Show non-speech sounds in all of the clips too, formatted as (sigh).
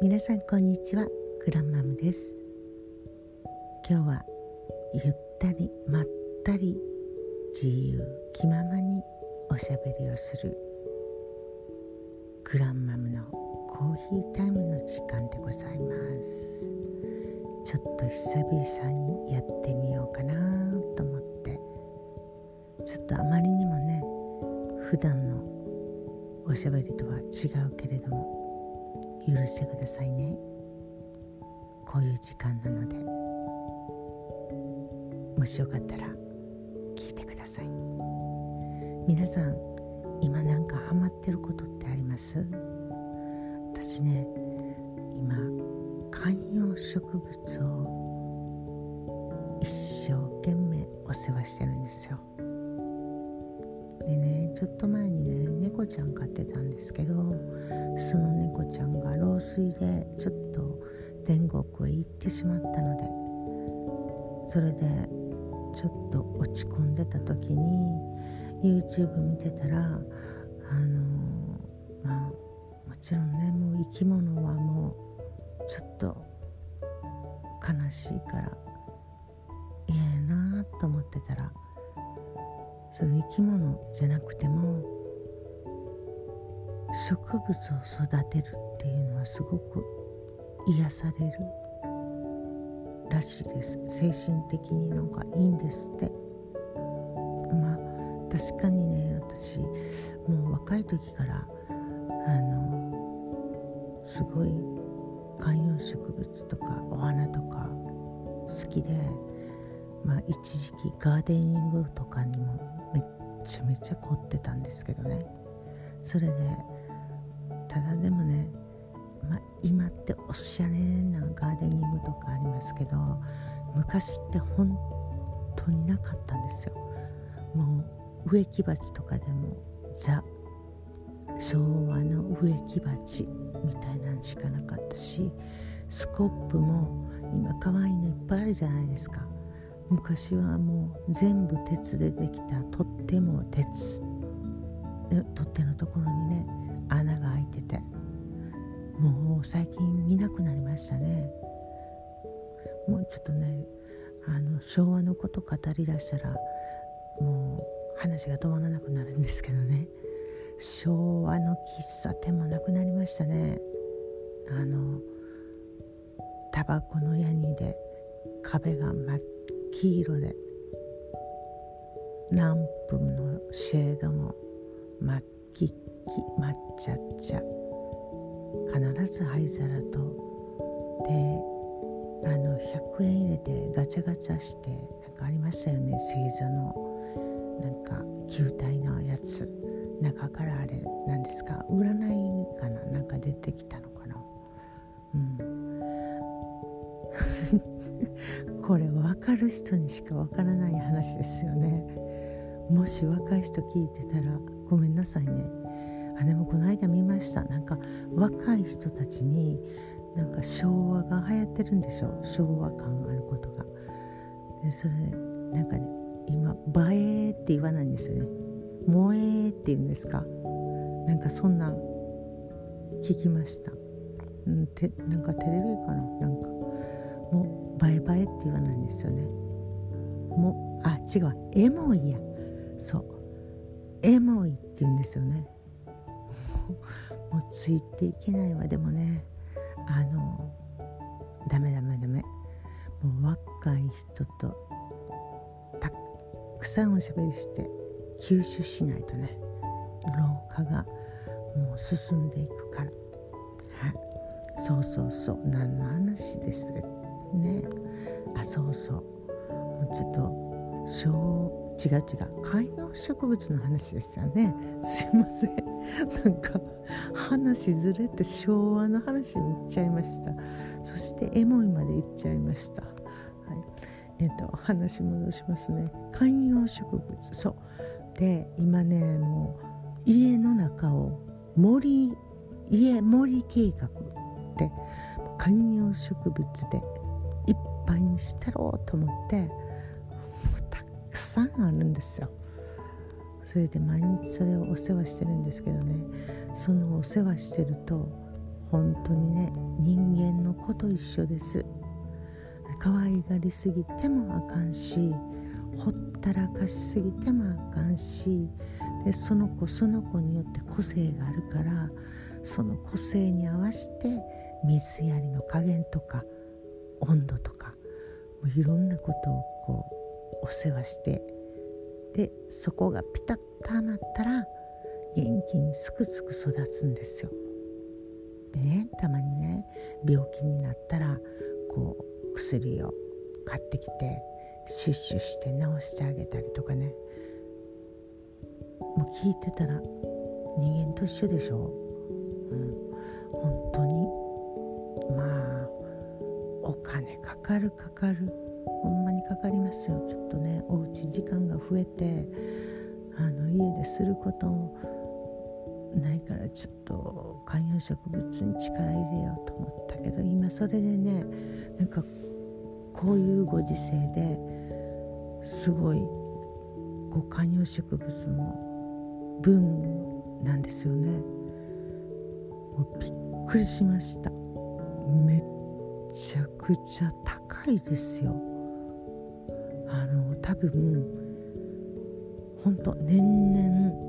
皆さんこんにちは。グランマムです。今日はゆったりまったり自由気ままにおしゃべりをするグランマムのコーヒータイムの時間でございます。ちょっと久々にやってみようかなと思って。ちょっとあまりにもね普段のおしゃべりとは違うけれども許してくださいね。こういう時間なので。もしよかったら聞いてください。皆さん今なんかハマってることってあります？私ね今観葉植物を一生懸命お世話してるんですよ。でねちょっと前にね猫ちゃん飼ってたんですけどその猫ちゃん老衰でちょっと天国へ行ってしまったのでそれでちょっと落ち込んでた時に YouTube 見てたらあのまあもちろんねもう生き物はもうちょっと悲しいから嫌やなと思ってたらその生き物じゃなくても植物を育てるっていうのはすごく癒されるらしいです。精神的になんかいいんですって。まあ確かにね私もう若い時からあのすごい観葉植物とかお花とか好きでまあ一時期ガーデニングとかにもめっちゃめちゃ凝ってたんですけどね。それでただでもね、まあ、今っておしゃれなガーデニングとかありますけど昔って本当になかったんですよ。もう植木鉢とかでもザ昭和の植木鉢みたいなんしかなかったしスコップも今可愛いのいっぱいあるじゃないですか。昔はもう全部鉄でできたとっても鉄。取っ手のところにねもう最近見なくなりましたね。もうちょっとねあの昭和のこと語りだしたらもう話が止まらなくなるんですけどね。昭和の喫茶店もなくなりましたね。あのタバコのヤニで壁が真っ黄色でランプのシェードも真っ黄っ抹茶茶必ず灰皿とであの100円入れてガチャガチャしてなんかありましたよね星座のなんか球体のやつ。中からあれなんですか占いかななんか出てきたのかな。うん。(laughs) これ分かる人にしか分からない話ですよね。もし若い人聞いてたらごめんなさいね。あでもこの間見ました。なんか若い人たちになんか昭和が流行ってるんでしょ昭和感あることが。でそれなんかね今「映え」って言わないんですよね「萌え」って言うんですか。なんかそんな聞きました、うん、てなんかテレビかな。なんか。もう「映え映え」って言わないんですよね。もうあ違う。エモいや。そう。エモいって言うんですよね。もうついていけないわ。でもねあのダメダメダメ。もう若い人とたくさんおしゃべりして吸収しないとね老化がもう進んでいくから。はい。そうそうそう。何の話ですね。あそうそう。もうちょっと小違う違う。観葉植物の話ですよね。すいません。なんか話ずれて昭和の話に行っちゃいました。そしてエモいまで行っちゃいました。はい。えっ、ー、と話戻しますね。観葉植物。そう。で今ねもう家の中を森家森計画で観葉植物でいっぱいにしたろうと思ってくさんあるんですよ。それで毎日それをお世話してるんですけどね。そのお世話してると本当にね人間の子と一緒です。可愛がりすぎてもあかんしほったらかしすぎてもあかんしでその子その子によって個性があるからその個性に合わせて水やりの加減とか温度とかもういろんなことをこうお世話してでそこがピタッとはまったら元気にすくすく育つんですよ。でねたまにね病気になったらこう薬を買ってきてシュッシュして治してあげたりとかね。もう聞いてたら人間と一緒でしょ、うん、本当に。まあお金かかるかかる。ほんまかかりますよ。ちょっとねおうち時間が増えてあの家ですることもないからちょっと観葉植物に力入れようと思ったけど今それでねなんかこういうご時世ですごいこう観葉植物もブームなんですよね。もうびっくりしました。めっちゃくちゃ高いですよ。あの多分本当年々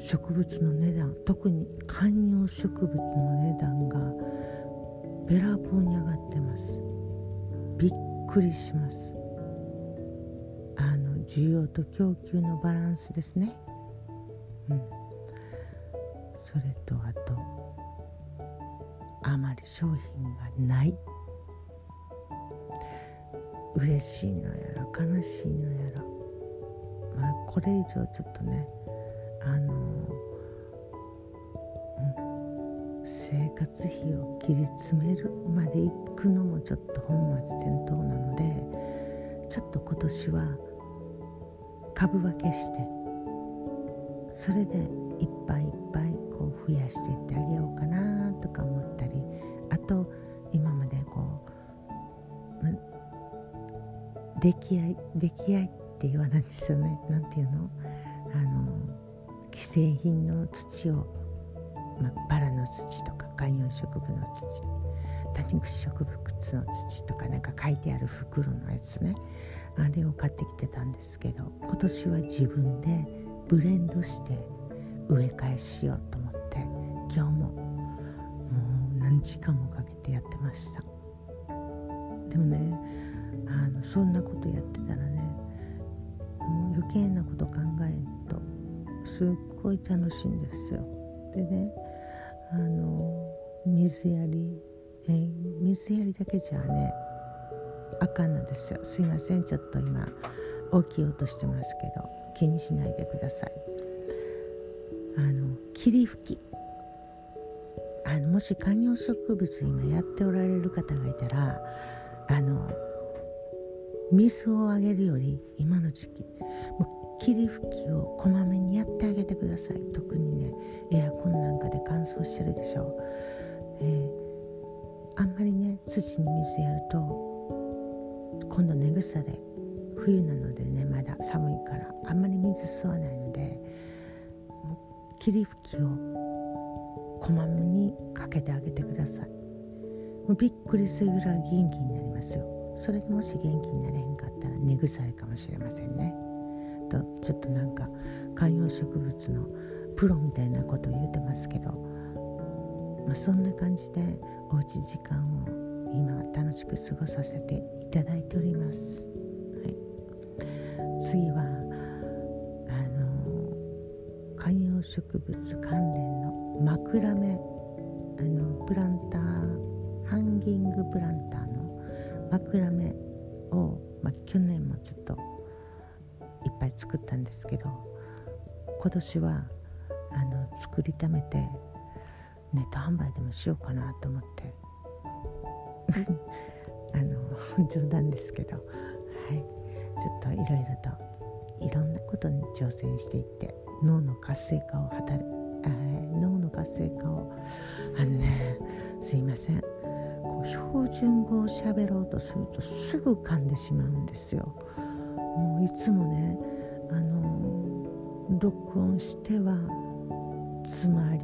植物の値段特に観葉植物の値段がべらぼうに上がってます。びっくりします。あの需要と供給のバランスですね。うん。それとあとあまり商品がない。嬉しいのやら悲しいのやら。まあこれ以上ちょっとねあの、うん、生活費を切り詰めるまで行くのもちょっと本末転倒なのでちょっと今年は株分けしてそれでいっぱいいっぱいこう増やしていってあげる。出来合い出来合いって言わないんですよね。何ていうの？あの既製品の土を、ま、バラの土とか観葉植物の土多肉植物の土とかなんか書いてある袋のやつね。あれを買ってきてたんですけど今年は自分でブレンドして植え替えしようと思って今日ももう何時間もかけてやってました。でもねあのそんなことやってたらねもう余計なこと考えんとすっごい楽しいんですよ。でねあの水やり、え、水やりだけじゃねあかんのですよ。すいませんちょっと今大きい音してますけど気にしないでください。あの霧吹き。あのもし観葉植物今やっておられる方がいたらあの水をあげるより今の時期もう霧吹きをこまめにやってあげてください。特にねエアコンなんかで乾燥してるでしょう、えー、あんまりね土に水やると今度根腐れ冬なのでねまだ寒いからあんまり水吸わないので霧吹きをこまめにかけてあげてください。もうびっくりするぐらい元気になりますよ。それでもし元気になれへんかったら根腐れかもしれませんね。とちょっとなんか観葉植物のプロみたいなことを言うてますけど、まあ、そんな感じでおうち時間を今楽しく過ごさせていただいております、はい、次はあの観葉植物関連の枕目あのプランターハンギングプランター枕目を、まあ、去年もちょっといっぱい作ったんですけど今年はあの作りためてネット販売でもしようかなと思って (laughs) あの冗談ですけど、はい、ちょっといろいろといろんなことに挑戦していって脳の活性化を図る、えー、脳の活性化をあのねすいません標準語を喋ろうとするとすぐ噛んでしまうんですよ。もういつもねあの録音してはつまり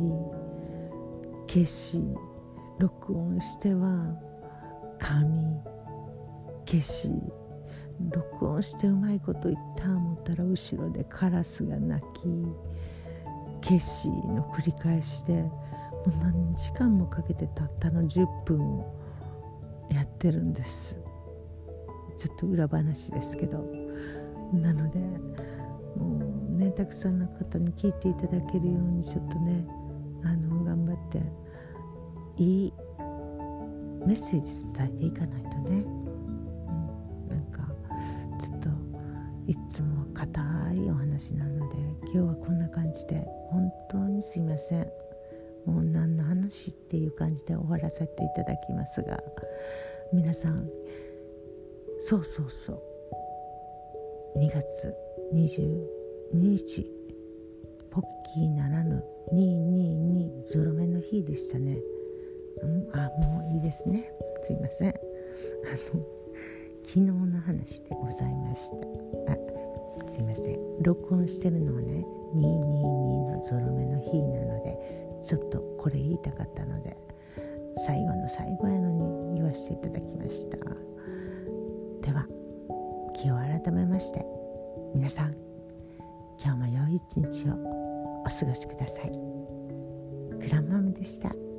消し録音しては紙消し録音してうまいこと言った思ったら後ろでカラスが鳴き消しの繰り返しでもう何時間もかけてたったの10分をやってるんです。ちょっと裏話ですけど。なのでもうねたくさんの方に聞いていただけるようにちょっとねあの頑張っていいメッセージ伝えていかないとね、うん、なんかちょっといつも硬いお話なので今日はこんな感じで本当にすいません。もう何の話っていう感じで終わらせていただきますが皆さんそうそうそう。2月22日ポッキーならぬ222ゾロ目の日でしたね、うん、あもういいですね。すいません。あの昨日の話でございました。あすいません。録音してるのはね222のゾロ目の日なのでちょっとこれ言いたかったので最後の最後やのに言わせていただきましたでは気を改めまして皆さん今日も良い一日をお過ごしくださいグランマムでした。